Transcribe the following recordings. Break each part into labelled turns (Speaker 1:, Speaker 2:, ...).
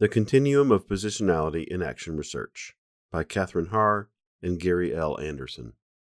Speaker 1: The Continuum of Positionality in Action Research by Kathryn Herr and Gary L. Anderson.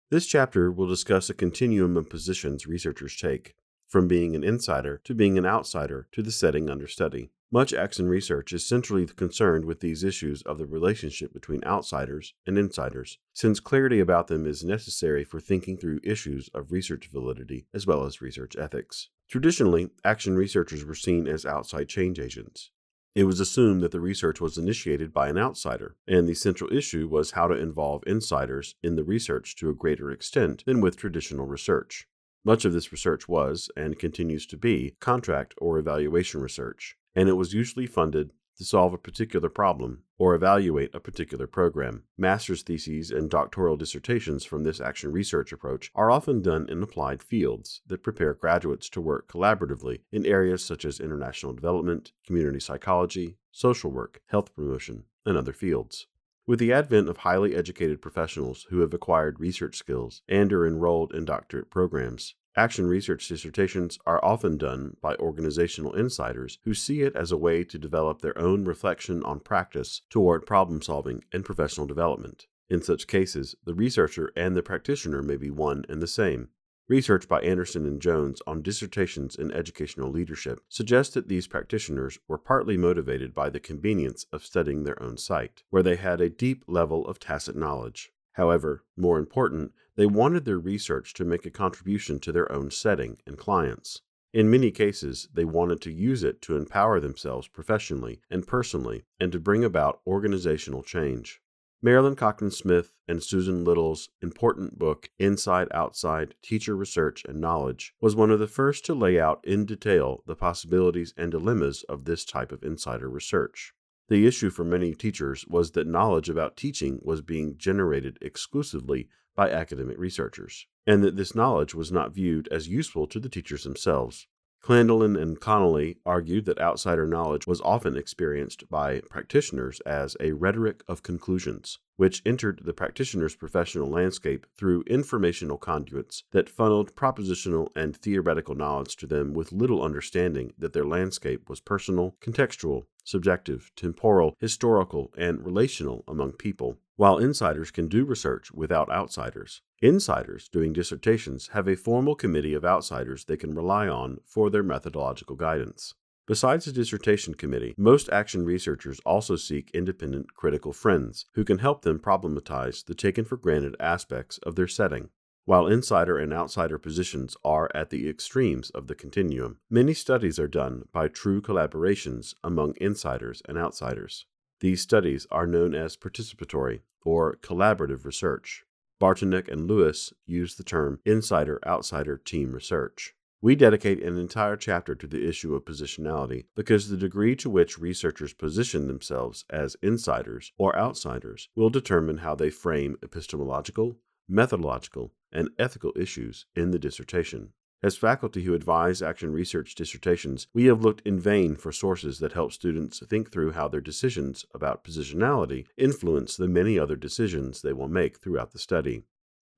Speaker 1: This chapter will discuss a continuum of positions researchers take, from being an insider to being an outsider to the setting under study. Much action research is centrally concerned with these issues of the relationship between outsiders and insiders, since clarity about them is necessary for thinking through issues of research validity as well as research ethics. Traditionally, action researchers were seen as outside change agents. It was assumed that the research was initiated by an outsider, and the central issue was how to involve insiders in the research to a greater extent than with traditional research. Much of this research was, and continues to be, contract or evaluation research, and it was usually funded to solve a particular problem or evaluate a particular program. Master's theses and doctoral dissertations from this action research approach are often done in applied fields that prepare graduates to work collaboratively in areas such as international development, community psychology, social work, health promotion, and other fields. With the advent of highly educated professionals who have acquired research skills and are enrolled in doctorate programs, Action research dissertations are often done by organizational insiders who see it as a way to develop their own reflection on practice toward problem solving and professional development. In such cases, the researcher and the practitioner may be one and the same. Research by Anderson and Jones on dissertations in educational leadership suggests that these practitioners were partly motivated by the convenience of studying their own site, where they had a deep level of tacit knowledge. However, more important, they wanted their research to make a contribution to their own setting and clients. In many cases, they wanted to use it to empower themselves professionally and personally and to bring about organizational change. Marilyn Cochran Smith and Susan Lytle's important book, Inside Outside Teacher Research and Knowledge, was one of the first to lay out in detail the possibilities and dilemmas of this type of insider research. The issue for many teachers was that knowledge about teaching was being generated exclusively by academic researchers, and that this knowledge was not viewed as useful to the teachers themselves. Clandinin and Connelly argued that outsider knowledge was often experienced by practitioners as a rhetoric of conclusions, which entered the practitioner's professional landscape through informational conduits that funneled propositional and theoretical knowledge to them with little understanding that their landscape was personal, contextual, subjective, temporal, historical, and relational among people. While insiders can do research without outsiders, insiders doing dissertations have a formal committee of outsiders they can rely on for their methodological guidance. Besides the dissertation committee, most action researchers also seek independent critical friends who can help them problematize the taken for granted aspects of their setting. While insider and outsider positions are at the extremes of the continuum, many studies are done by true collaborations among insiders and outsiders. These studies are known as participatory or collaborative research. Bartunek and Lewis use the term insider outsider team research. We dedicate an entire chapter to the issue of positionality because the degree to which researchers position themselves as insiders or outsiders will determine how they frame epistemological, methodological, and ethical issues in the dissertation. As faculty who advise action research dissertations, we have looked in vain for sources that help students think through how their decisions about positionality influence the many other decisions they will make throughout the study.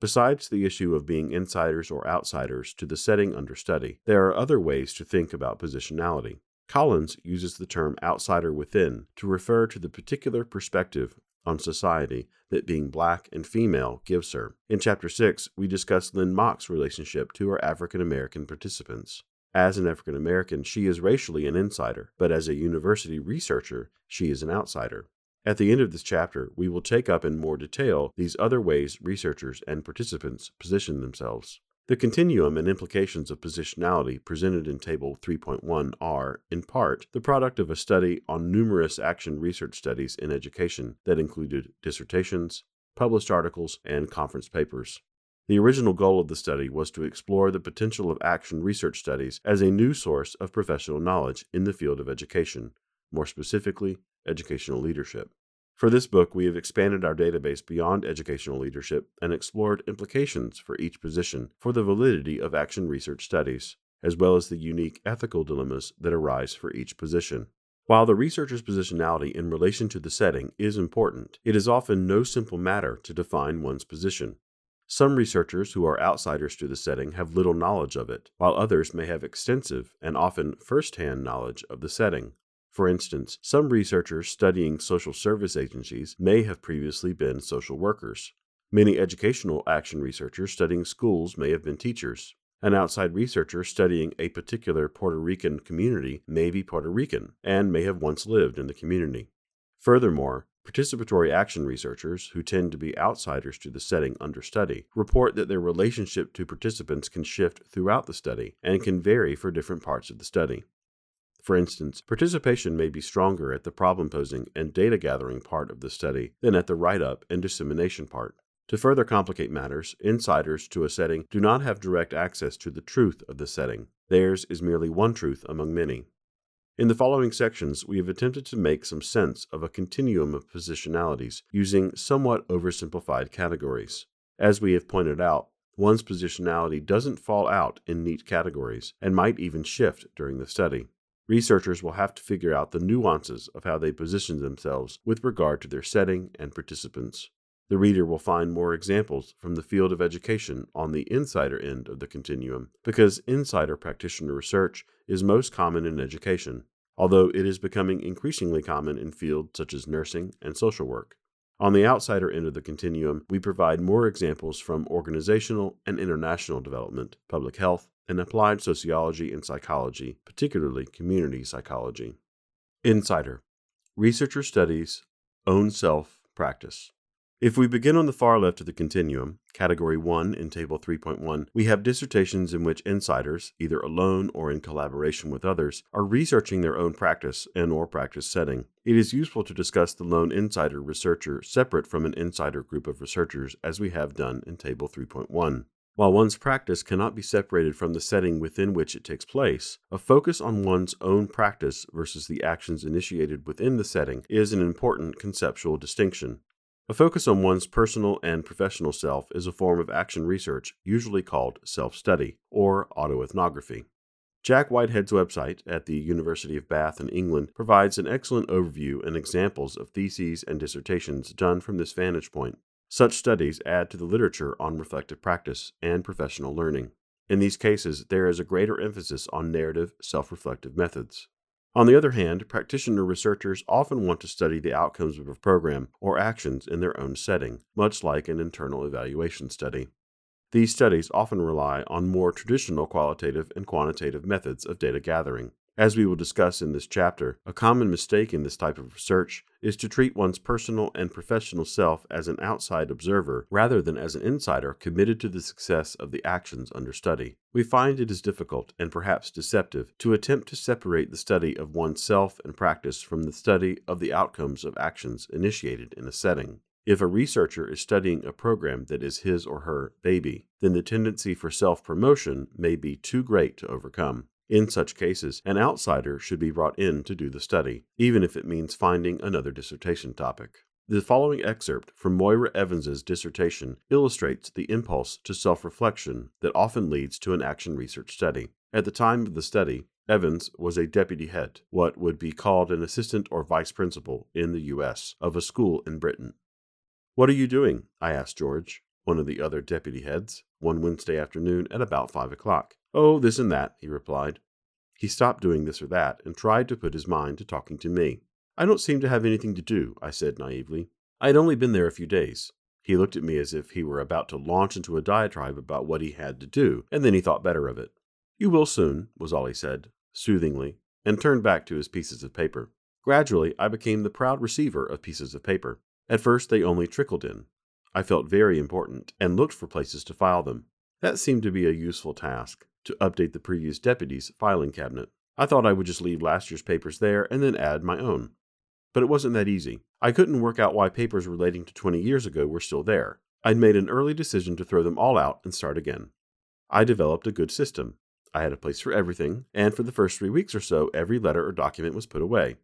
Speaker 1: Besides the issue of being insiders or outsiders to the setting under study, there are other ways to think about positionality. Collins uses the term outsider within to refer to the particular perspective on society that being black and female gives her. In Chapter 6, we discuss Lynn Mock's relationship to her African American participants. As an African American, she is racially an insider, but as a university researcher, she is an outsider. At the end of this chapter, we will take up in more detail these other ways researchers and participants position themselves. The continuum and implications of positionality presented in Table 3.1 are, in part, the product of a study on numerous action research studies in education that included dissertations, published articles, and conference papers. The original goal of the study was to explore the potential of action research studies as a new source of professional knowledge in the field of education, more specifically, educational leadership. For this book, we have expanded our database beyond educational leadership and explored implications for each position for the validity of action research studies, as well as the unique ethical dilemmas that arise for each position. While the researcher's positionality in relation to the setting is important, it is often no simple matter to define one's position. Some researchers who are outsiders to the setting have little knowledge of it, while others may have extensive and often first hand knowledge of the setting. For instance, some researchers studying social service agencies may have previously been social workers. Many educational action researchers studying schools may have been teachers. An outside researcher studying a particular Puerto Rican community may be Puerto Rican and may have once lived in the community. Furthermore, participatory action researchers, who tend to be outsiders to the setting under study, report that their relationship to participants can shift throughout the study and can vary for different parts of the study. For instance, participation may be stronger at the problem posing and data gathering part of the study than at the write up and dissemination part. To further complicate matters, insiders to a setting do not have direct access to the truth of the setting. Theirs is merely one truth among many. In the following sections, we have attempted to make some sense of a continuum of positionalities using somewhat oversimplified categories. As we have pointed out, one's positionality doesn't fall out in neat categories and might even shift during the study. Researchers will have to figure out the nuances of how they position themselves with regard to their setting and participants. The reader will find more examples from the field of education on the insider end of the continuum, because insider practitioner research is most common in education, although it is becoming increasingly common in fields such as nursing and social work. On the outsider end of the continuum, we provide more examples from organizational and international development, public health, and applied sociology and psychology, particularly community psychology. Insider Researcher studies own self practice. If we begin on the far left of the continuum, category 1 in table 3.1, we have dissertations in which insiders, either alone or in collaboration with others, are researching their own practice and or practice setting. It is useful to discuss the lone insider researcher separate from an insider group of researchers as we have done in table 3.1. While one's practice cannot be separated from the setting within which it takes place, a focus on one's own practice versus the actions initiated within the setting is an important conceptual distinction. A focus on one's personal and professional self is a form of action research usually called self study or autoethnography. Jack Whitehead's website at the University of Bath in England provides an excellent overview and examples of theses and dissertations done from this vantage point. Such studies add to the literature on reflective practice and professional learning. In these cases, there is a greater emphasis on narrative, self reflective methods. On the other hand, practitioner researchers often want to study the outcomes of a program or actions in their own setting, much like an internal evaluation study. These studies often rely on more traditional qualitative and quantitative methods of data gathering. As we will discuss in this chapter, a common mistake in this type of research is to treat one's personal and professional self as an outside observer rather than as an insider committed to the success of the actions under study. We find it is difficult and perhaps deceptive to attempt to separate the study of one's self and practice from the study of the outcomes of actions initiated in a setting. If a researcher is studying a program that is his or her baby, then the tendency for self promotion may be too great to overcome. In such cases, an outsider should be brought in to do the study, even if it means finding another dissertation topic. The following excerpt from Moira Evans's dissertation illustrates the impulse to self-reflection that often leads to an action research study. At the time of the study, Evans was a deputy head, what would be called an assistant or vice principal in the US, of a school in Britain. What are you doing? I asked George, one of the other deputy heads, one Wednesday afternoon at about five o'clock. Oh, this and that, he replied. He stopped doing this or that and tried to put his mind to talking to me. I don't seem to have anything to do, I said naively. I had only been there a few days. He looked at me as if he were about to launch into a diatribe about what he had to do, and then he thought better of it. You will soon, was all he said, soothingly, and turned back to his pieces of paper. Gradually, I became the proud receiver of pieces of paper. At first, they only trickled in. I felt very important and looked for places to file them. That seemed to be a useful task to update the previous deputy's filing cabinet. I thought I would just leave last year's papers there and then add my own. But it wasn't that easy. I couldn't work out why papers relating to 20 years ago were still there. I'd made an early decision to throw them all out and start again. I developed a good system. I had a place for everything, and for the first three weeks or so, every letter or document was put away.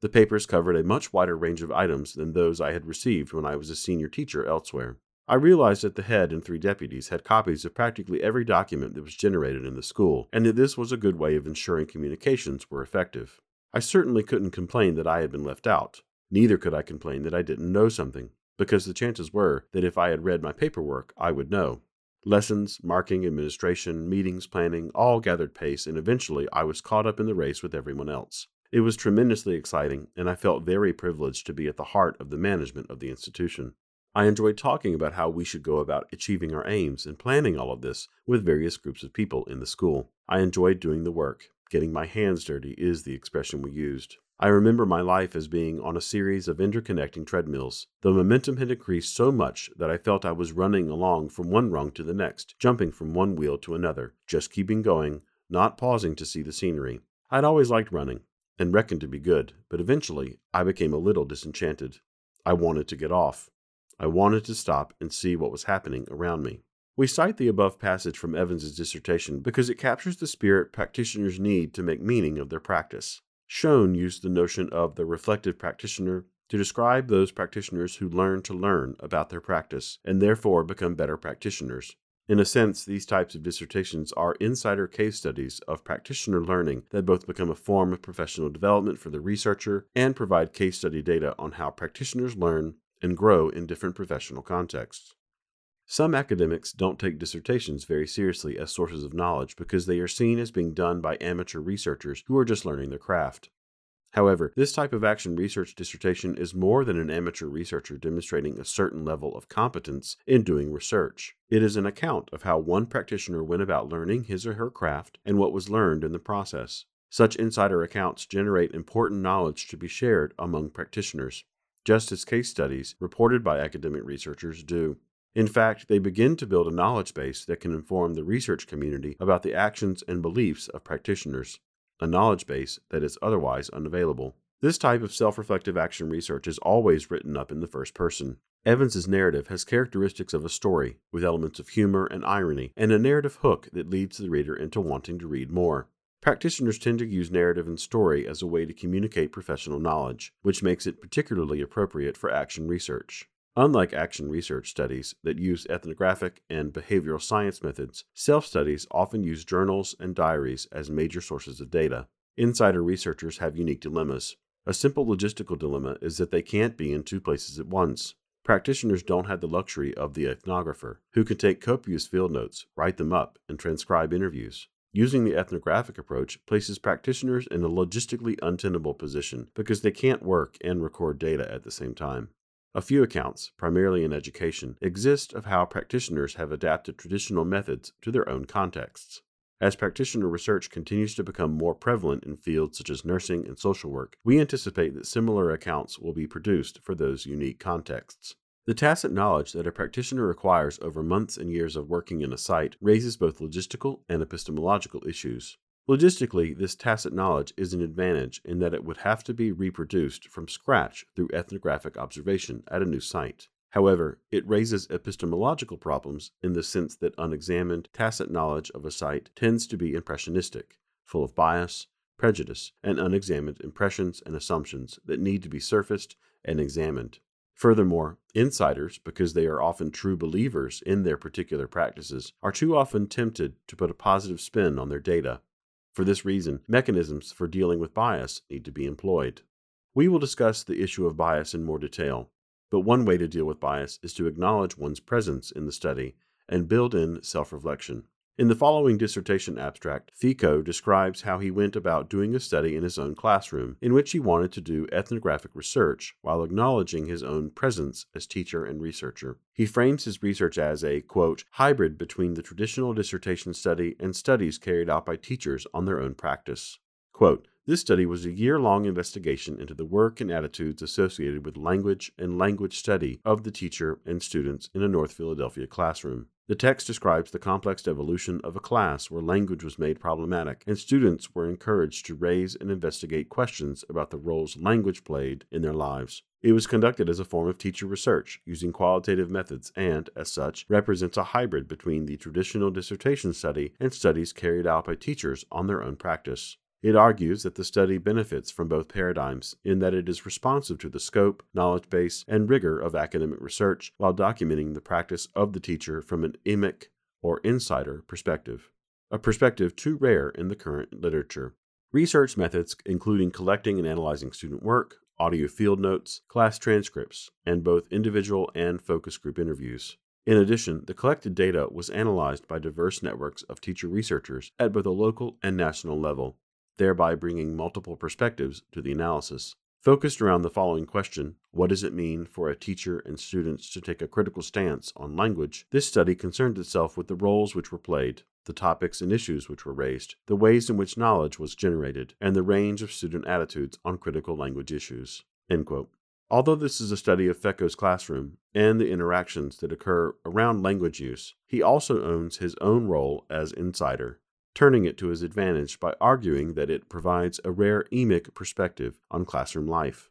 Speaker 1: The papers covered a much wider range of items than those I had received when I was a senior teacher elsewhere. I realized that the head and three deputies had copies of practically every document that was generated in the school, and that this was a good way of ensuring communications were effective. I certainly couldn't complain that I had been left out. Neither could I complain that I didn't know something, because the chances were that if I had read my paperwork, I would know. Lessons, marking, administration, meetings, planning all gathered pace, and eventually I was caught up in the race with everyone else. It was tremendously exciting, and I felt very privileged to be at the heart of the management of the institution. I enjoyed talking about how we should go about achieving our aims and planning all of this with various groups of people in the school. I enjoyed doing the work. Getting my hands dirty is the expression we used. I remember my life as being on a series of interconnecting treadmills. The momentum had increased so much that I felt I was running along from one rung to the next, jumping from one wheel to another, just keeping going, not pausing to see the scenery. I'd always liked running and reckoned to be good, but eventually I became a little disenchanted. I wanted to get off. I wanted to stop and see what was happening around me. We cite the above passage from Evans's dissertation because it captures the spirit practitioners need to make meaning of their practice. Schoen used the notion of the reflective practitioner to describe those practitioners who learn to learn about their practice and therefore become better practitioners. In a sense, these types of dissertations are insider case studies of practitioner learning that both become a form of professional development for the researcher and provide case study data on how practitioners learn and grow in different professional contexts. Some academics don't take dissertations very seriously as sources of knowledge because they are seen as being done by amateur researchers who are just learning their craft. However, this type of action research dissertation is more than an amateur researcher demonstrating a certain level of competence in doing research. It is an account of how one practitioner went about learning his or her craft and what was learned in the process. Such insider accounts generate important knowledge to be shared among practitioners just as case studies reported by academic researchers do. In fact, they begin to build a knowledge base that can inform the research community about the actions and beliefs of practitioners, a knowledge base that is otherwise unavailable. This type of self reflective action research is always written up in the first person. Evans's narrative has characteristics of a story, with elements of humor and irony, and a narrative hook that leads the reader into wanting to read more. Practitioners tend to use narrative and story as a way to communicate professional knowledge, which makes it particularly appropriate for action research. Unlike action research studies that use ethnographic and behavioral science methods, self studies often use journals and diaries as major sources of data. Insider researchers have unique dilemmas. A simple logistical dilemma is that they can't be in two places at once. Practitioners don't have the luxury of the ethnographer, who can take copious field notes, write them up, and transcribe interviews. Using the ethnographic approach places practitioners in a logistically untenable position because they can't work and record data at the same time. A few accounts, primarily in education, exist of how practitioners have adapted traditional methods to their own contexts. As practitioner research continues to become more prevalent in fields such as nursing and social work, we anticipate that similar accounts will be produced for those unique contexts. The tacit knowledge that a practitioner acquires over months and years of working in a site raises both logistical and epistemological issues. Logistically, this tacit knowledge is an advantage in that it would have to be reproduced from scratch through ethnographic observation at a new site. However, it raises epistemological problems in the sense that unexamined, tacit knowledge of a site tends to be impressionistic, full of bias, prejudice, and unexamined impressions and assumptions that need to be surfaced and examined. Furthermore, insiders, because they are often true believers in their particular practices, are too often tempted to put a positive spin on their data. For this reason, mechanisms for dealing with bias need to be employed. We will discuss the issue of bias in more detail, but one way to deal with bias is to acknowledge one's presence in the study and build in self reflection. In the following dissertation abstract, Fecho describes how he went about doing a study in his own classroom, in which he wanted to do ethnographic research while acknowledging his own presence as teacher and researcher. He frames his research as a, quote, hybrid between the traditional dissertation study and studies carried out by teachers on their own practice. Quote, this study was a year long investigation into the work and attitudes associated with language and language study of the teacher and students in a North Philadelphia classroom. The text describes the complex evolution of a class where language was made problematic, and students were encouraged to raise and investigate questions about the roles language played in their lives. It was conducted as a form of teacher research using qualitative methods and, as such, represents a hybrid between the traditional dissertation study and studies carried out by teachers on their own practice. It argues that the study benefits from both paradigms in that it is responsive to the scope, knowledge base, and rigor of academic research while documenting the practice of the teacher from an emic or insider perspective, a perspective too rare in the current literature. Research methods, including collecting and analyzing student work, audio field notes, class transcripts, and both individual and focus group interviews. In addition, the collected data was analyzed by diverse networks of teacher researchers at both a local and national level thereby bringing multiple perspectives to the analysis. Focused around the following question What does it mean for a teacher and students to take a critical stance on language? This study concerned itself with the roles which were played, the topics and issues which were raised, the ways in which knowledge was generated, and the range of student attitudes on critical language issues. Although this is a study of Fecho's classroom and the interactions that occur around language use, he also owns his own role as insider turning it to his advantage by arguing that it provides a rare emic perspective on classroom life,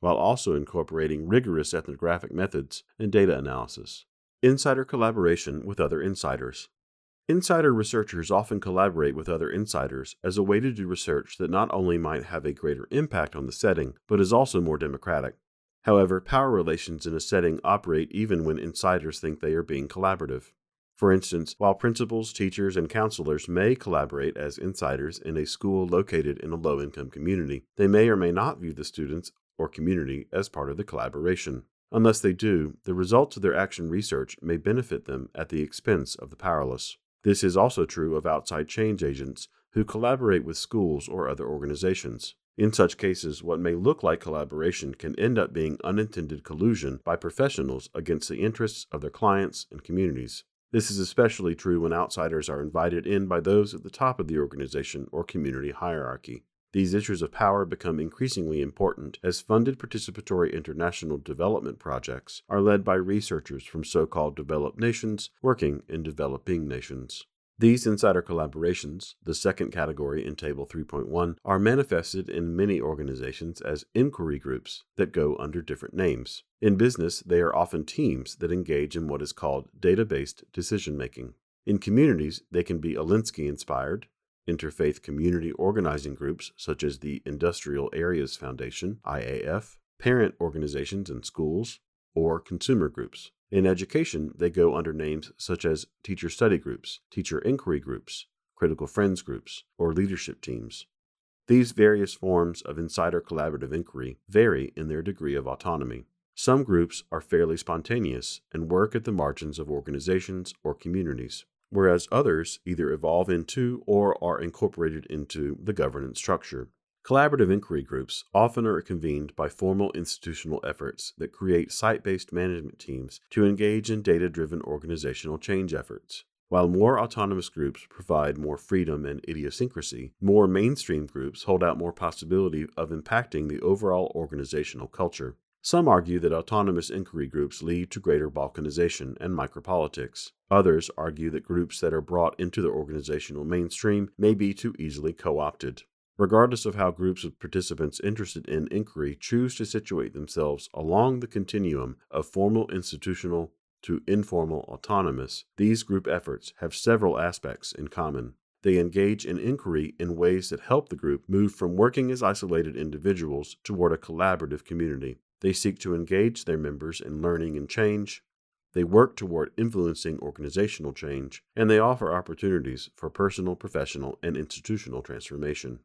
Speaker 1: while also incorporating rigorous ethnographic methods and data analysis. Insider collaboration with other insiders. Insider researchers often collaborate with other insiders as a way to do research that not only might have a greater impact on the setting, but is also more democratic. However, power relations in a setting operate even when insiders think they are being collaborative. For instance, while principals, teachers, and counselors may collaborate as insiders in a school located in a low income community, they may or may not view the students or community as part of the collaboration. Unless they do, the results of their action research may benefit them at the expense of the powerless. This is also true of outside change agents who collaborate with schools or other organizations. In such cases, what may look like collaboration can end up being unintended collusion by professionals against the interests of their clients and communities. This is especially true when outsiders are invited in by those at the top of the organization or community hierarchy. These issues of power become increasingly important as funded participatory international development projects are led by researchers from so called developed nations working in developing nations. These insider collaborations, the second category in Table 3.1, are manifested in many organizations as inquiry groups that go under different names. In business, they are often teams that engage in what is called data based decision making. In communities, they can be Alinsky inspired, interfaith community organizing groups such as the Industrial Areas Foundation, IAF, parent organizations and schools, or consumer groups. In education, they go under names such as teacher study groups, teacher inquiry groups, critical friends groups, or leadership teams. These various forms of insider collaborative inquiry vary in their degree of autonomy. Some groups are fairly spontaneous and work at the margins of organizations or communities, whereas others either evolve into or are incorporated into the governance structure. Collaborative inquiry groups often are convened by formal institutional efforts that create site based management teams to engage in data driven organizational change efforts. While more autonomous groups provide more freedom and idiosyncrasy, more mainstream groups hold out more possibility of impacting the overall organizational culture. Some argue that autonomous inquiry groups lead to greater balkanization and micropolitics. Others argue that groups that are brought into the organizational mainstream may be too easily co opted regardless of how groups of participants interested in inquiry choose to situate themselves along the continuum of formal institutional to informal autonomous, these group efforts have several aspects in common. They engage in inquiry in ways that help the group move from working as isolated individuals toward a collaborative community. They seek to engage their members in learning and change. They work toward influencing organizational change, and they offer opportunities for personal, professional, and institutional transformation.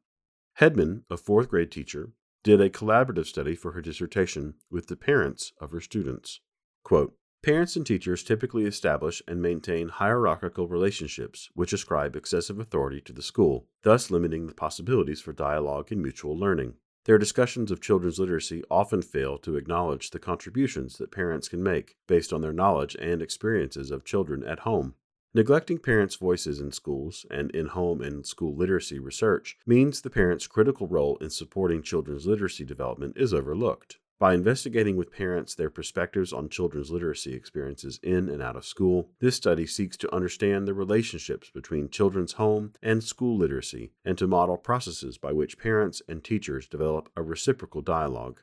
Speaker 1: Hedman, a fourth grade teacher, did a collaborative study for her dissertation with the parents of her students. Quote, Parents and teachers typically establish and maintain hierarchical relationships which ascribe excessive authority to the school, thus limiting the possibilities for dialogue and mutual learning. Their discussions of children's literacy often fail to acknowledge the contributions that parents can make based on their knowledge and experiences of children at home. Neglecting parents' voices in schools and in home and school literacy research means the parents' critical role in supporting children's literacy development is overlooked. By investigating with parents their perspectives on children's literacy experiences in and out of school, this study seeks to understand the relationships between children's home and school literacy and to model processes by which parents and teachers develop a reciprocal dialogue.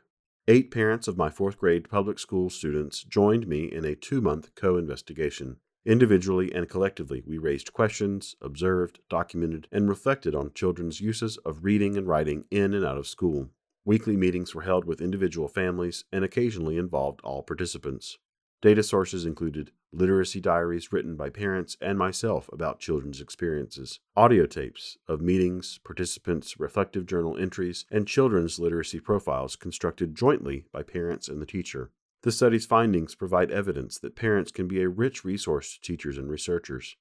Speaker 1: Eight parents of my fourth grade public school students joined me in a two month co investigation Individually and collectively, we raised questions, observed, documented, and reflected on children's uses of reading and writing in and out of school. Weekly meetings were held with individual families and occasionally involved all participants. Data sources included literacy diaries written by parents and myself about children's experiences, audio tapes of meetings, participants' reflective journal entries, and children's literacy profiles constructed jointly by parents and the teacher. The study's findings provide evidence that parents can be a rich resource to teachers and researchers.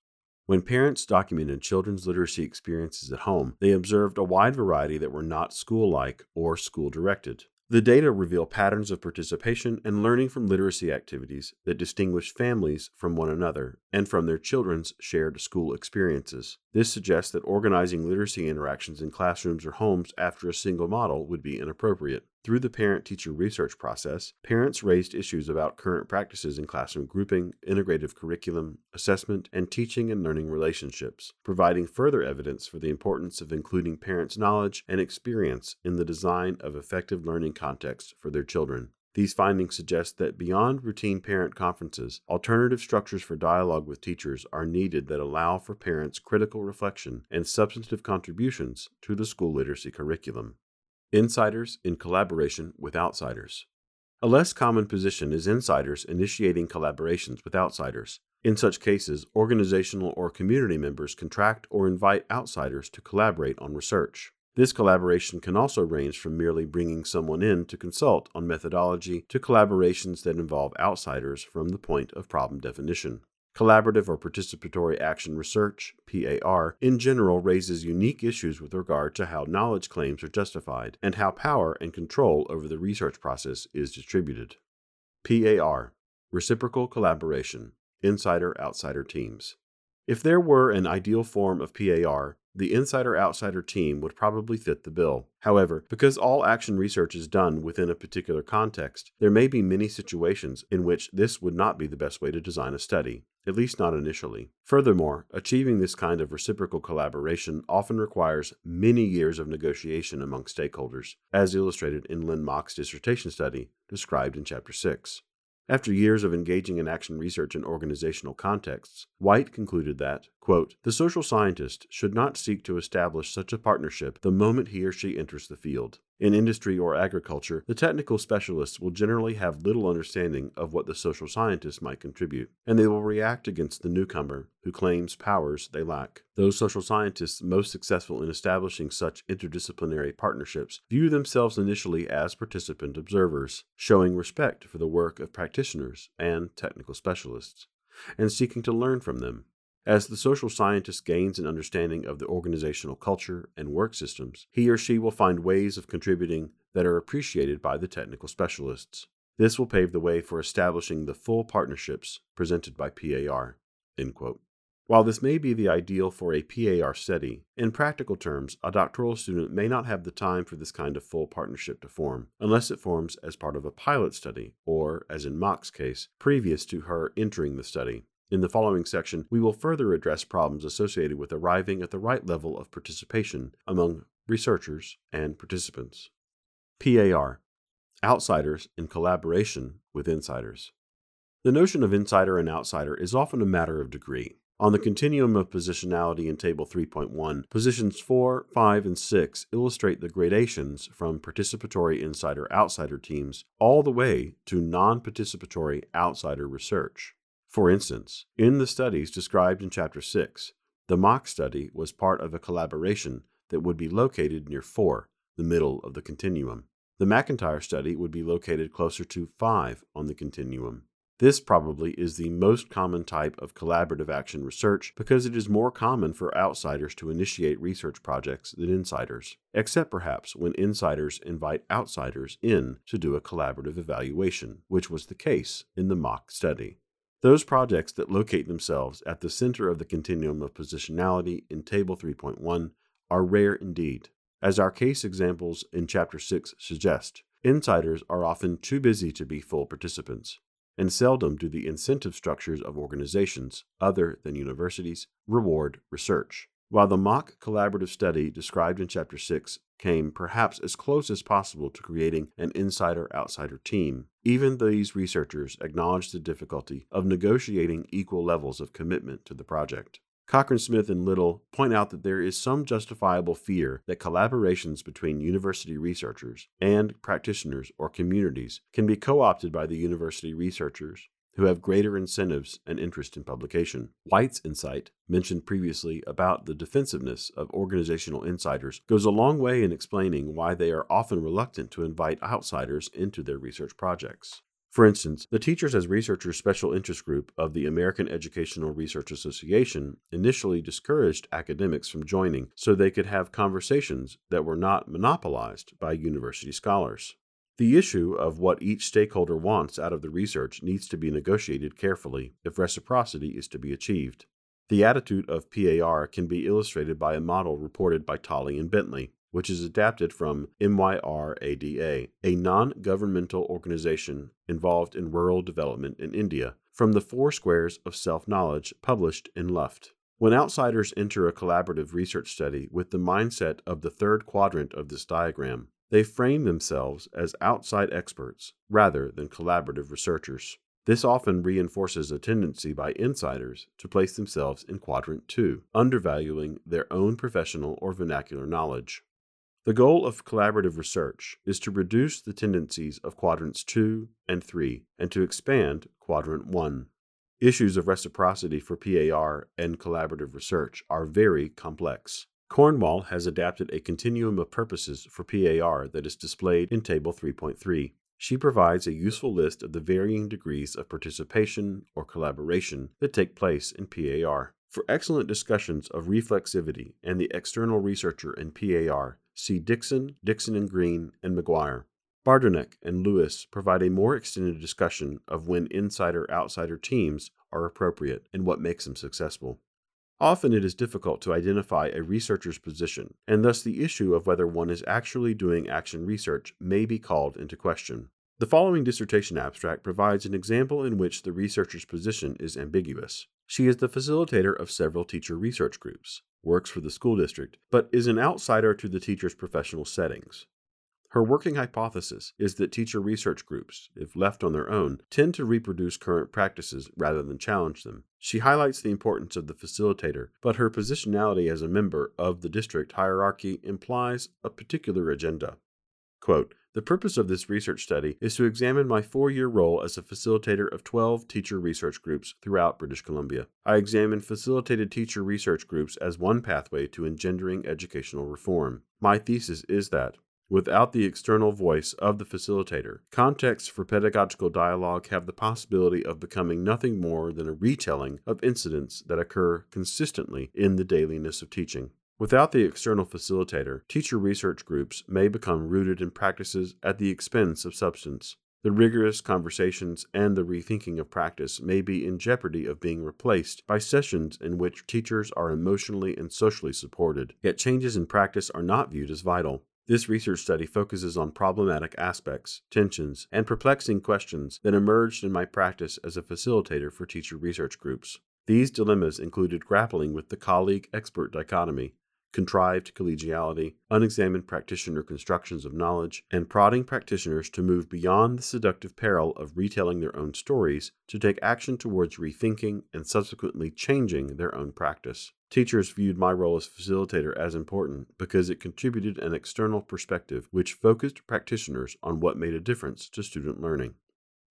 Speaker 1: When parents documented children's literacy experiences at home, they observed a wide variety that were not school like or school directed. The data reveal patterns of participation and learning from literacy activities that distinguish families from one another and from their children's shared school experiences. This suggests that organizing literacy interactions in classrooms or homes after a single model would be inappropriate. Through the parent teacher research process, parents raised issues about current practices in classroom grouping, integrative curriculum, assessment, and teaching and learning relationships, providing further evidence for the importance of including parents' knowledge and experience in the design of effective learning contexts for their children. These findings suggest that beyond routine parent conferences, alternative structures for dialogue with teachers are needed that allow for parents' critical reflection and substantive contributions to the school literacy curriculum. Insiders in collaboration with outsiders. A less common position is insiders initiating collaborations with outsiders. In such cases, organizational or community members contract or invite outsiders to collaborate on research. This collaboration can also range from merely bringing someone in to consult on methodology to collaborations that involve outsiders from the point of problem definition. Collaborative or Participatory Action Research, PAR, in general raises unique issues with regard to how knowledge claims are justified and how power and control over the research process is distributed. PAR, Reciprocal Collaboration, Insider Outsider Teams. If there were an ideal form of PAR, the insider outsider team would probably fit the bill. However, because all action research is done within a particular context, there may be many situations in which this would not be the best way to design a study, at least not initially. Furthermore, achieving this kind of reciprocal collaboration often requires many years of negotiation among stakeholders, as illustrated in Lynn Mock's dissertation study described in Chapter 6. After years of engaging in action research in organizational contexts, Whyte concluded that, quote, the social scientist should not seek to establish such a partnership the moment he or she enters the field. In industry or agriculture, the technical specialists will generally have little understanding of what the social scientist might contribute, and they will react against the newcomer who claims powers they lack. Those social scientists most successful in establishing such interdisciplinary partnerships view themselves initially as participant observers, showing respect for the work of practitioners and technical specialists, and seeking to learn from them. As the social scientist gains an understanding of the organizational culture and work systems, he or she will find ways of contributing that are appreciated by the technical specialists. This will pave the way for establishing the full partnerships presented by PAR. While this may be the ideal for a PAR study, in practical terms, a doctoral student may not have the time for this kind of full partnership to form, unless it forms as part of a pilot study, or, as in Mock's case, previous to her entering the study. In the following section, we will further address problems associated with arriving at the right level of participation among researchers and participants. PAR Outsiders in collaboration with insiders. The notion of insider and outsider is often a matter of degree. On the continuum of positionality in Table 3.1, positions 4, 5, and 6 illustrate the gradations from participatory insider outsider teams all the way to non participatory outsider research. For instance, in the studies described in Chapter 6, the mock study was part of a collaboration that would be located near 4, the middle of the continuum. The McIntyre study would be located closer to 5 on the continuum. This probably is the most common type of collaborative action research because it is more common for outsiders to initiate research projects than insiders, except perhaps when insiders invite outsiders in to do a collaborative evaluation, which was the case in the mock study. Those projects that locate themselves at the center of the continuum of positionality in Table 3.1 are rare indeed. As our case examples in Chapter 6 suggest, insiders are often too busy to be full participants, and seldom do the incentive structures of organizations, other than universities, reward research. While the mock collaborative study described in Chapter 6 came perhaps as close as possible to creating an insider outsider team, even these researchers acknowledged the difficulty of negotiating equal levels of commitment to the project. Cochran Smith and Lytle point out that there is some justifiable fear that collaborations between university researchers and practitioners or communities can be co opted by the university researchers who have greater incentives and interest in publication. Whyte's insight, mentioned previously about the defensiveness of organizational insiders, goes a long way in explaining why they are often reluctant to invite outsiders into their research projects. For instance, the Teachers as Researchers Special Interest Group of the American Educational Research Association initially discouraged academics from joining so they could have conversations that were not monopolized by university scholars. The issue of what each stakeholder wants out of the research needs to be negotiated carefully if reciprocity is to be achieved. The attitude of PAR can be illustrated by a model reported by Tolley and Bentley which is adapted from MYRADA, a non governmental organization involved in rural development in India, from the Four Squares of Self Knowledge published in Luft. When outsiders enter a collaborative research study with the mindset of the third quadrant of this diagram, they frame themselves as outside experts rather than collaborative researchers. This often reinforces a tendency by insiders to place themselves in quadrant 2, undervaluing their own professional or vernacular knowledge. The goal of collaborative research is to reduce the tendencies of quadrants 2 and 3 and to expand quadrant 1. Issues of reciprocity for PAR and collaborative research are very complex. Cornwall has adapted a continuum of purposes for PAR that is displayed in Table 3.3. She provides a useful list of the varying degrees of participation or collaboration that take place in PAR. For excellent discussions of reflexivity and the external researcher in PAR, See Dickson, Dickson and Green, and Maguire. Bartunek and Lewis provide a more extended discussion of when insider outsider teams are appropriate and what makes them successful. Often it is difficult to identify a researcher's position, and thus the issue of whether one is actually doing action research may be called into question. The following dissertation abstract provides an example in which the researcher's position is ambiguous. She is the facilitator of several teacher research groups works for the school district, but is an outsider to the teacher's professional settings. Her working hypothesis is that teacher research groups, if left on their own, tend to reproduce current practices rather than challenge them. She highlights the importance of the facilitator, but her positionality as a member of the district hierarchy implies a particular agenda. Quote, the purpose of this research study is to examine my four year role as a facilitator of 12 teacher research groups throughout British Columbia. I examine facilitated teacher research groups as one pathway to engendering educational reform. My thesis is that, Without the external voice of the facilitator, contexts for pedagogical dialogue have the possibility of becoming nothing more than a retelling of incidents that occur consistently in the dailiness of teaching. Without the external facilitator, teacher research groups may become rooted in practices at the expense of substance. The rigorous conversations and the rethinking of practice may be in jeopardy of being replaced by sessions in which teachers are emotionally and socially supported, yet changes in practice are not viewed as vital. This research study focuses on problematic aspects, tensions, and perplexing questions that emerged in my practice as a facilitator for teacher research groups. These dilemmas included grappling with the colleague expert dichotomy, contrived collegiality, unexamined practitioner constructions of knowledge, and prodding practitioners to move beyond the seductive peril of retelling their own stories to take action towards rethinking and subsequently changing their own practice. Teachers viewed my role as facilitator as important because it contributed an external perspective which focused practitioners on what made a difference to student learning.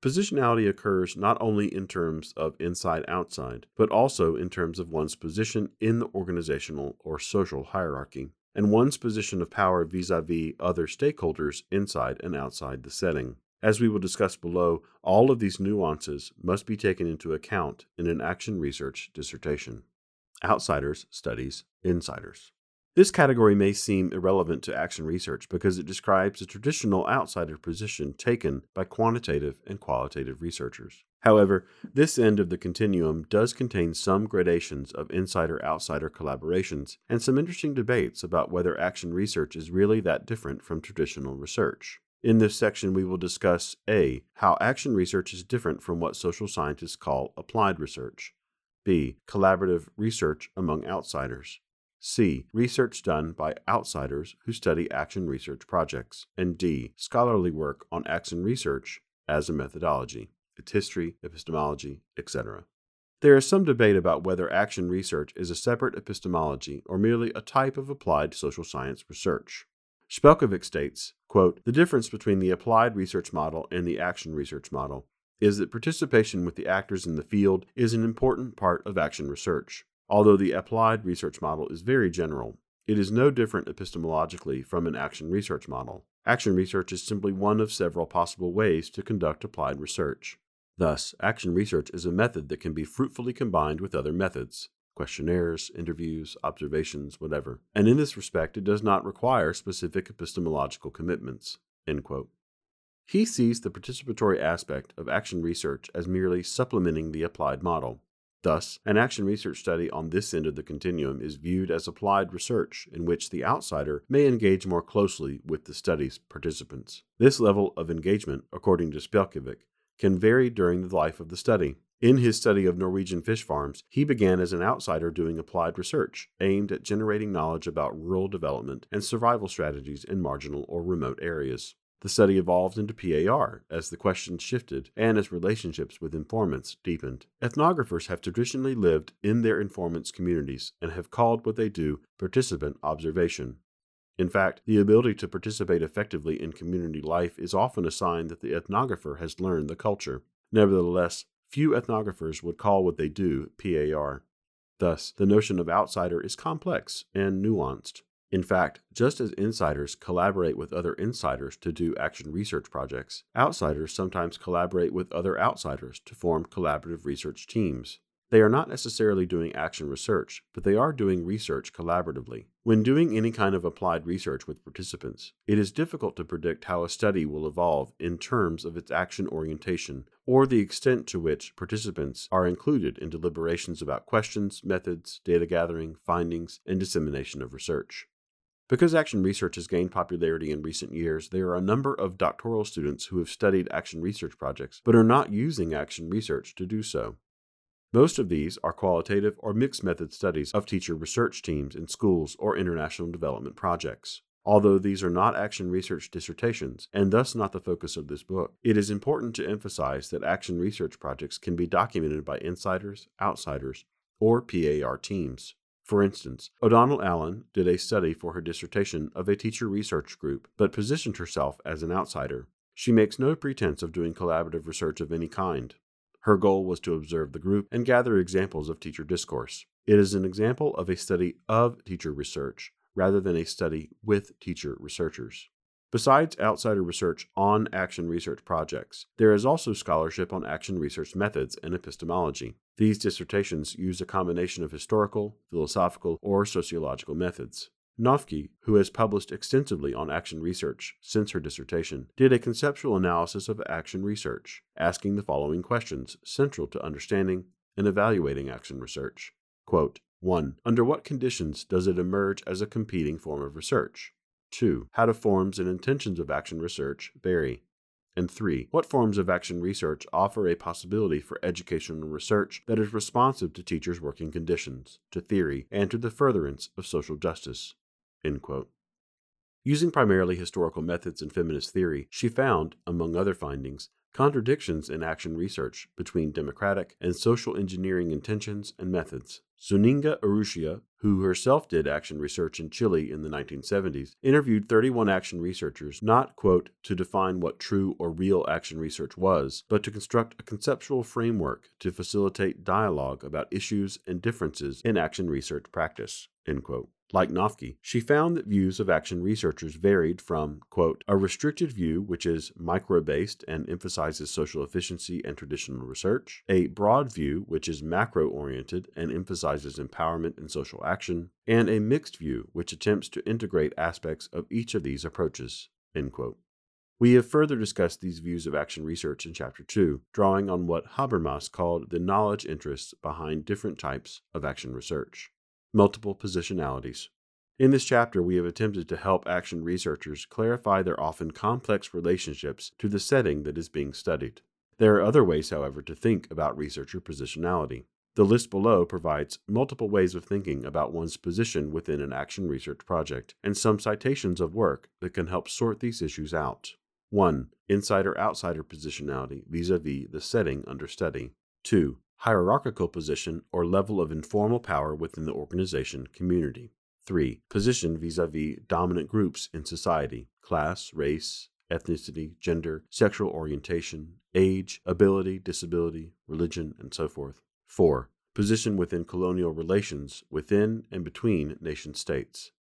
Speaker 1: Positionality occurs not only in terms of inside outside, but also in terms of one's position in the organizational or social hierarchy, and one's position of power vis a vis other stakeholders inside and outside the setting. As we will discuss below, all of these nuances must be taken into account in an action research dissertation. Outsiders studies insiders. This category may seem irrelevant to action research because it describes a traditional outsider position taken by quantitative and qualitative researchers. However, this end of the continuum does contain some gradations of insider outsider collaborations and some interesting debates about whether action research is really that different from traditional research. In this section, we will discuss A. How action research is different from what social scientists call applied research, B. Collaborative research among outsiders, C. Research done by outsiders who study action research projects. And D. Scholarly work on action research as a methodology, its history, epistemology, etc. There is some debate about whether action research is a separate epistemology or merely a type of applied social science research. Spelkovic states, quote, The difference between the applied research model and the action research model is that participation with the actors in the field is an important part of action research. Although the applied research model is very general, it is no different epistemologically from an action research model. Action research is simply one of several possible ways to conduct applied research. Thus, action research is a method that can be fruitfully combined with other methods questionnaires, interviews, observations, whatever. And in this respect, it does not require specific epistemological commitments. He sees the participatory aspect of action research as merely supplementing the applied model. Thus, an action research study on this end of the continuum is viewed as applied research in which the outsider may engage more closely with the study's participants. This level of engagement, according to Spjelkavik, can vary during the life of the study. In his study of Norwegian fish farms, he began as an outsider doing applied research aimed at generating knowledge about rural development and survival strategies in marginal or remote areas. The study evolved into PAR as the questions shifted and as relationships with informants deepened. Ethnographers have traditionally lived in their informants' communities and have called what they do participant observation. In fact, the ability to participate effectively in community life is often a sign that the ethnographer has learned the culture. Nevertheless, few ethnographers would call what they do PAR. Thus, the notion of outsider is complex and nuanced. In fact, just as insiders collaborate with other insiders to do action research projects, outsiders sometimes collaborate with other outsiders to form collaborative research teams. They are not necessarily doing action research, but they are doing research collaboratively. When doing any kind of applied research with participants, it is difficult to predict how a study will evolve in terms of its action orientation or the extent to which participants are included in deliberations about questions, methods, data gathering, findings, and dissemination of research. Because action research has gained popularity in recent years, there are a number of doctoral students who have studied action research projects but are not using action research to do so. Most of these are qualitative or mixed method studies of teacher research teams in schools or international development projects. Although these are not action research dissertations, and thus not the focus of this book, it is important to emphasize that action research projects can be documented by insiders, outsiders, or PAR teams. For instance, O'Donnell Allen did a study for her dissertation of a teacher research group, but positioned herself as an outsider. She makes no pretense of doing collaborative research of any kind. Her goal was to observe the group and gather examples of teacher discourse. It is an example of a study of teacher research rather than a study with teacher researchers. Besides outsider research on action research projects, there is also scholarship on action research methods and epistemology. These dissertations use a combination of historical, philosophical, or sociological methods. Noffke, who has published extensively on action research since her dissertation, did a conceptual analysis of action research, asking the following questions central to understanding and evaluating action research. Quote, 1. Under what conditions does it emerge as a competing form of research? 2. How do forms and intentions of action research vary? And 3. What forms of action research offer a possibility for educational research that is responsive to teachers' working conditions, to theory, and to the furtherance of social justice? Using primarily historical methods in feminist theory, she found, among other findings, contradictions in action research between democratic and social engineering intentions and methods. Zuniga Urrutia, who herself did action research in Chile in the 1970s, interviewed 31 action researchers, not, quote, to define what true or real action research was, but to construct a conceptual framework to facilitate dialogue about issues and differences in action research practice, end quote. Like Noffke, she found that views of action researchers varied from, quote, a restricted view which is micro based and emphasizes social efficiency and traditional research, a broad view which is macro oriented and emphasizes empowerment and social action, and a mixed view which attempts to integrate aspects of each of these approaches, end quote. We have further discussed these views of action research in Chapter 2, drawing on what Habermas called the knowledge interests behind different types of action research multiple positionalities. In this chapter, we have attempted to help action researchers clarify their often complex relationships to the setting that is being studied. There are other ways, however, to think about researcher positionality. The list below provides multiple ways of thinking about one's position within an action research project and some citations of work that can help sort these issues out. 1. Insider outsider positionality vis a vis the setting under study. 2 hierarchical position or level of informal power within the organization community. 3. Position vis a vis dominant groups in society class, race, ethnicity, gender, sexual orientation, age, ability, disability, religion, and so forth. 4. Position within colonial relations within and between nation states.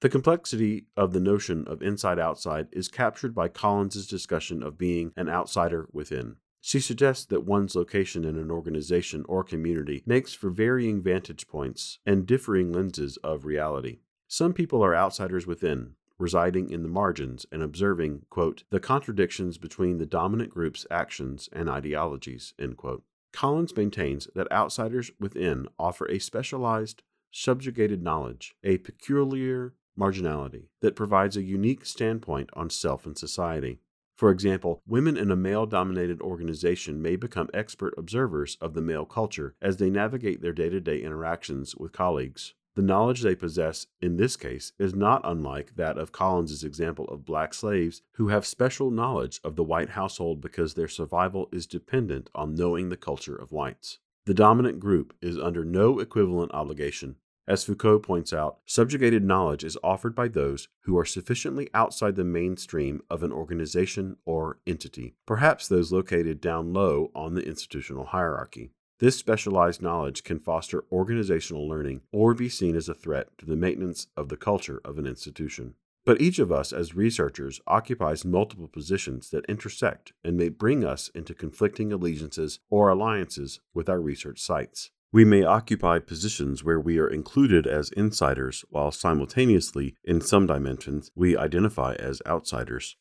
Speaker 1: The complexity of the notion of inside outside is captured by Collins's discussion of being an outsider within. She suggests that one's location in an organization or community makes for varying vantage points and differing lenses of reality. Some people are outsiders within, residing in the margins and observing, quote, the contradictions between the dominant group's actions and ideologies, end quote. Collins maintains that outsiders within offer a specialized, subjugated knowledge, a peculiar marginality that provides a unique standpoint on self and society. For example, women in a male dominated organization may become expert observers of the male culture as they navigate their day to day interactions with colleagues. The knowledge they possess in this case is not unlike that of Collins's example of black slaves who have special knowledge of the white household because their survival is dependent on knowing the culture of whites. The dominant group is under no equivalent obligation. As Foucault points out, subjugated knowledge is offered by those who are sufficiently outside the mainstream of an organization or entity, perhaps those located down low on the institutional hierarchy. This specialized knowledge can foster organizational learning or be seen as a threat to the maintenance of the culture of an institution. But each of us as researchers occupies multiple positions that intersect and may bring us into conflicting allegiances or alliances with our research sites. We may occupy positions where we are included as insiders, while simultaneously, in some dimensions, we identify as outsiders.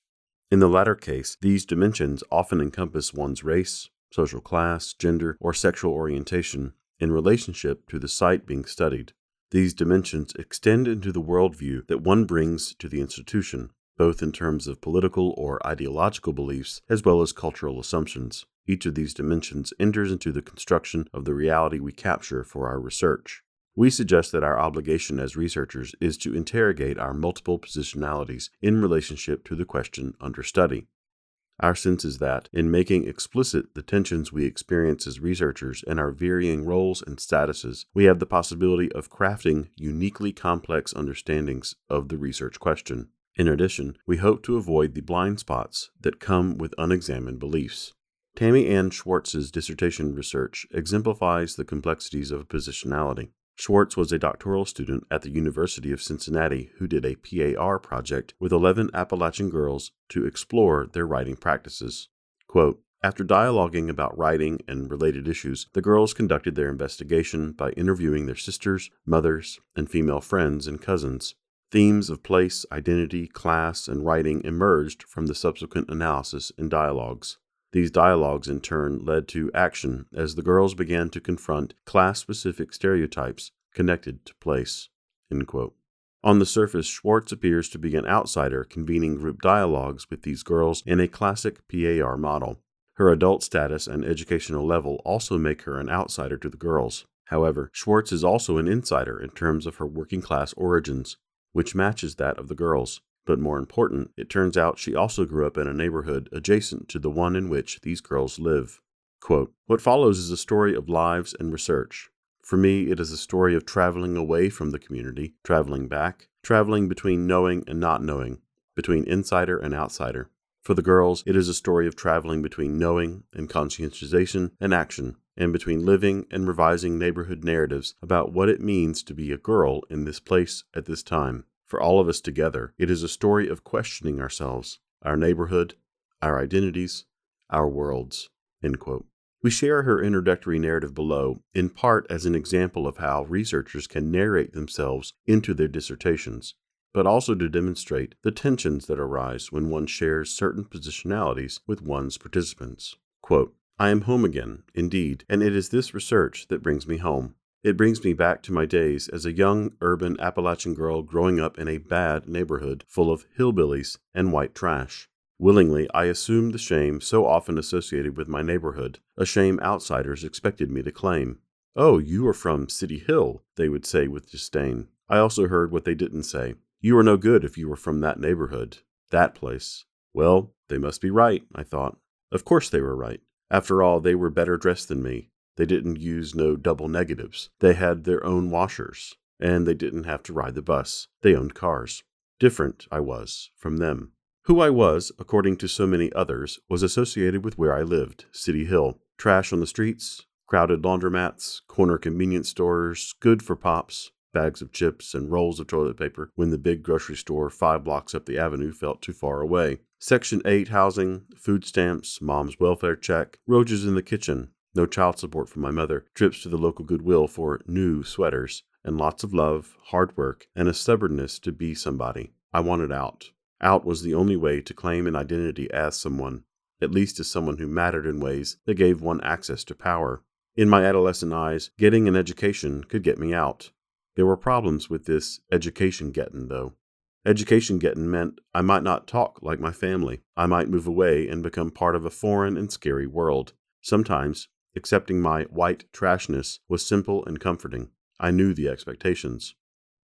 Speaker 1: In the latter case, these dimensions often encompass one's race, social class, gender, or sexual orientation in relationship to the site being studied. These dimensions extend into the worldview that one brings to the institution, both in terms of political or ideological beliefs as well as cultural assumptions. Each of these dimensions enters into the construction of the reality we capture for our research. We suggest that our obligation as researchers is to interrogate our multiple positionalities in relationship to the question under study. Our sense is that, in making explicit the tensions we experience as researchers and our varying roles and statuses, we have the possibility of crafting uniquely complex understandings of the research question. In addition, we hope to avoid the blind spots that come with unexamined beliefs. Tammy Ann Schwartz's dissertation research exemplifies the complexities of positionality. Schwartz was a doctoral student at the University of Cincinnati who did a PAR project with 11 Appalachian girls to explore their writing practices. Quote, after dialoguing about writing and related issues, the girls conducted their investigation by interviewing their sisters, mothers, and female friends and cousins. Themes of place, identity, class, and writing emerged from the subsequent analysis and dialogues. These dialogues, in turn, led to action as the girls began to confront class specific stereotypes connected to place. On the surface, Schwartz appears to be an outsider convening group dialogues with these girls in a classic PAR model. Her adult status and educational level also make her an outsider to the girls. However, Schwartz is also an insider in terms of her working class origins, which matches that of the girls. But more important, it turns out she also grew up in a neighborhood adjacent to the one in which these girls live. Quote, what follows is a story of lives and research. For me, it is a story of traveling away from the community, traveling back, traveling between knowing and not knowing, between insider and outsider. For the girls, it is a story of traveling between knowing and conscientization and action, and between living and revising neighborhood narratives about what it means to be a girl in this place at this time. For all of us together, it is a story of questioning ourselves, our neighborhood, our identities, our worlds. We share her introductory narrative below, in part as an example of how researchers can narrate themselves into their dissertations, but also to demonstrate the tensions that arise when one shares certain positionalities with one's participants. Quote, I am home again, indeed, and it is this research that brings me home. It brings me back to my days as a young urban Appalachian girl growing up in a bad neighborhood full of hillbillies and white trash. Willingly, I assumed the shame so often associated with my neighborhood, a shame outsiders expected me to claim. Oh, you are from City Hill, they would say with disdain. I also heard what they didn't say. You are no good if you are from that neighborhood, that place. Well, they must be right, I thought. Of course they were right. After all, they were better dressed than me. They didn't use no double negatives. They had their own washers, and they didn't have to ride the bus. They owned cars. Different, I was, from them. Who I was, according to so many others, was associated with where I lived, City Hill. Trash on the streets, crowded laundromats, corner convenience stores, good for pops. bags of chips, and rolls of toilet paper when the big grocery store five blocks up the avenue felt too far away. Section 8 housing, food stamps, mom's welfare check, roaches in the kitchen, no child support from my mother, trips to the local Goodwill for new sweaters, and lots of love, hard work, and a stubbornness to be somebody. I wanted out. Out was the only way to claim an identity as someone, at least as someone who mattered in ways that gave one access to power. In my adolescent eyes, getting an education could get me out. There were problems with this education getting, though. Education getting meant I might not talk like my family. I might move away and become part of a foreign and scary world. Sometimes, accepting my white trashness was simple and comforting. I knew the expectations.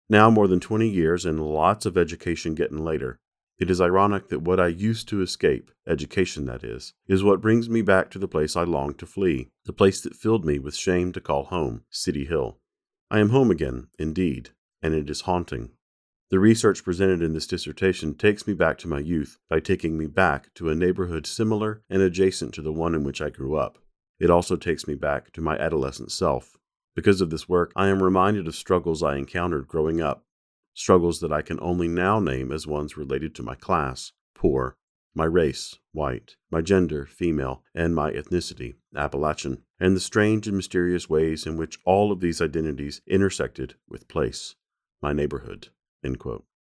Speaker 1: Now, more than 20 years and lots of education getting later, it is ironic that what I used to escape, education that is, is what brings me back to the place I longed to flee, the place that filled me with shame to call home, City Hill. I am home again, indeed, and it is haunting. The research presented in this dissertation takes me back to my youth by taking me back to a neighborhood similar and adjacent to the one in which I grew up. It also takes me back to my adolescent self. Because of this work, I am reminded of struggles I encountered growing up struggles that I can only now name as ones related to my class, poor, my race, white, my gender, female, and my ethnicity, Appalachian, and the strange and mysterious ways in which all of these identities intersected with place, my neighborhood.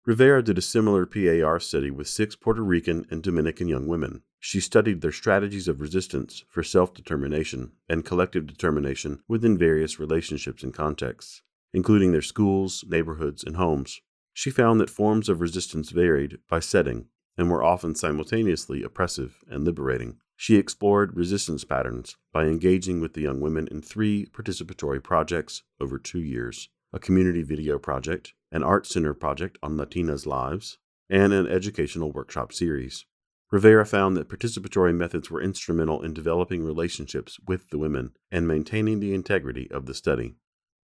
Speaker 1: Rivera did a similar PAR study with six Puerto Rican and Dominican young women. She studied their strategies of resistance for self determination and collective determination within various relationships and contexts including their schools, neighborhoods, and homes. She found that forms of resistance varied by setting and were often simultaneously oppressive and liberating. She explored resistance patterns by engaging with the young women in three participatory projects over two years a community video project, an art center project on Latinas' lives, and an educational workshop series. Rivera found that participatory methods were instrumental in developing relationships with the women and maintaining the integrity of the study.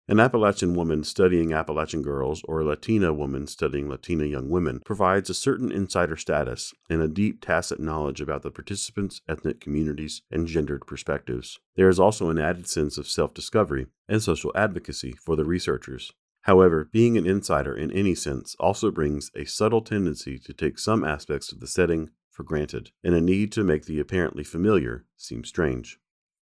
Speaker 1: An Appalachian woman studying Appalachian girls or a Latina woman studying Latina young women provides a certain insider status and a deep tacit knowledge about the participants' ethnic communities and gendered perspectives. There is also an added sense of self discovery and social advocacy for the researchers. However, being an insider in any sense also brings a subtle tendency to take some aspects of the setting for granted and a need to make the apparently familiar seem strange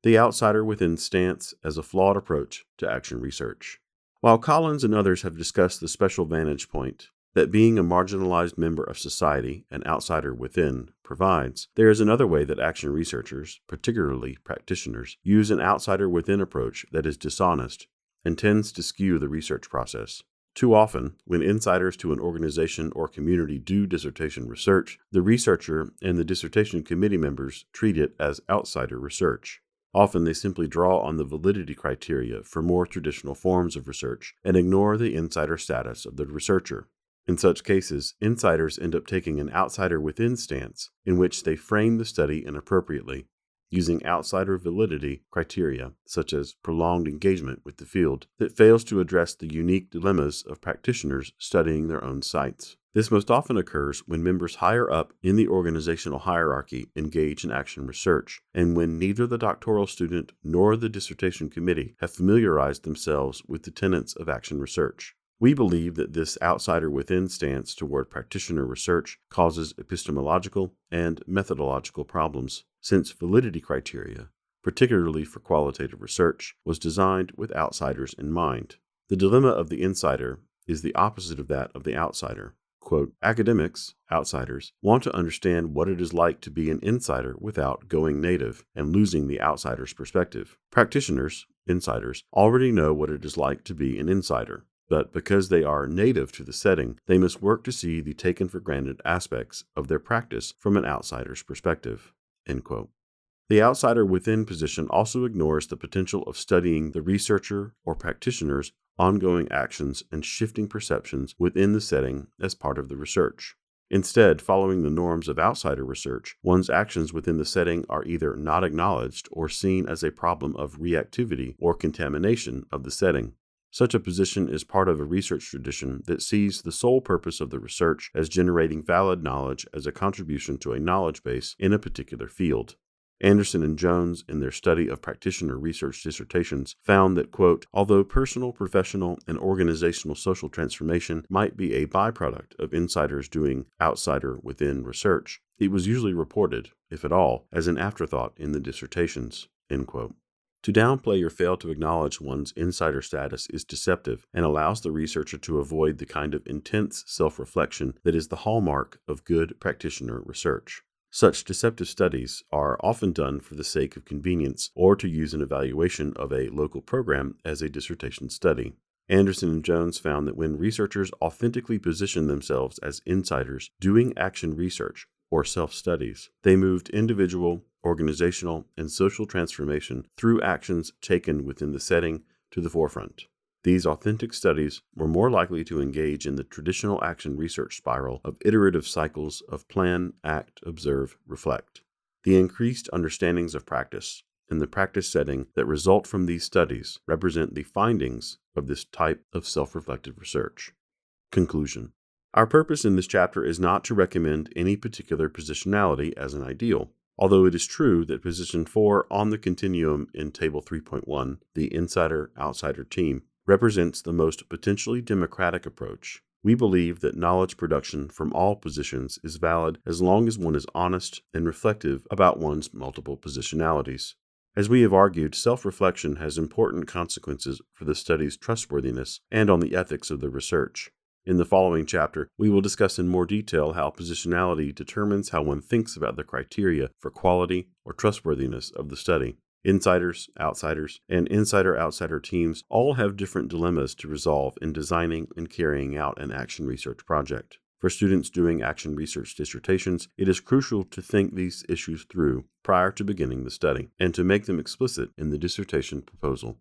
Speaker 1: the outsider within stance as a flawed approach to action research. While Collins and others have discussed the special vantage point that being a marginalized member of society, an outsider within, provides, there is another way that action researchers, particularly practitioners, use an outsider within approach that is dishonest and tends to skew the research process. Too often, when insiders to an organization or community do dissertation research, the researcher and the dissertation committee members treat it as outsider research. Often they simply draw on the validity criteria for more traditional forms of research and ignore the insider status of the researcher. In such cases, insiders end up taking an outsider within stance in which they frame the study inappropriately, using outsider validity criteria, such as prolonged engagement with the field, that fails to address the unique dilemmas of practitioners studying their own sites. This most often occurs when members higher up in the organizational hierarchy engage in action research, and when neither the doctoral student nor the dissertation committee have familiarized themselves with the tenets of action research. We believe that this outsider within stance toward practitioner research causes epistemological and methodological problems, since validity criteria, particularly for qualitative research, was designed with outsiders in mind. The dilemma of the insider is the opposite of that of the outsider. Quote, academics, outsiders, want to understand what it is like to be an insider without going native and losing the outsider's perspective. Practitioners, insiders, already know what it is like to be an insider, but because they are native to the setting, they must work to see the taken for granted aspects of their practice from an outsider's perspective. The outsider within position also ignores the potential of studying the researcher or practitioner's ongoing actions, and shifting perceptions within the setting as part of the research. Instead, following the norms of outsider research, one's actions within the setting are either not acknowledged or seen as a problem of reactivity or contamination of the setting. Such a position is part of a research tradition that sees the sole purpose of the research as generating valid knowledge as a contribution to a knowledge base in a particular field. Anderson and Jones, in their study of practitioner research dissertations, found that, quote, although personal, professional, and organizational social transformation might be a byproduct of insiders doing outsider within research, it was usually reported, if at all, as an afterthought in the dissertations, end quote. To downplay or fail to acknowledge one's insider status is deceptive and allows the researcher to avoid the kind of intense self reflection that is the hallmark of good practitioner research. Such deceptive studies are often done for the sake of convenience or to use an evaluation of a local program as a dissertation study. Anderson and Jones found that when researchers authentically position themselves as insiders doing action research or self studies, they moved individual, organizational, and social transformation through actions taken within the setting to the forefront. These authentic studies were more likely to engage in the traditional action research spiral of iterative cycles of plan, act, observe, reflect. The increased understandings of practice and the practice setting that result from these studies represent the findings of this type of self reflective research. Conclusion Our purpose in this chapter is not to recommend any particular positionality as an ideal. Although it is true that position 4 on the continuum in Table 3.1, the insider outsider team, represents the most potentially democratic approach. We believe that knowledge production from all positions is valid as long as one is honest and reflective about one's multiple positionalities. As we have argued, self reflection has important consequences for the study's trustworthiness and on the ethics of the research. In the following chapter, we will discuss in more detail how positionality determines how one thinks about the criteria for quality or trustworthiness of the study. Insiders, outsiders, and insider outsider teams all have different dilemmas to resolve in designing and carrying out an action research project. For students doing action research dissertations, it is crucial to think these issues through prior to beginning the study and to make them explicit in the dissertation proposal.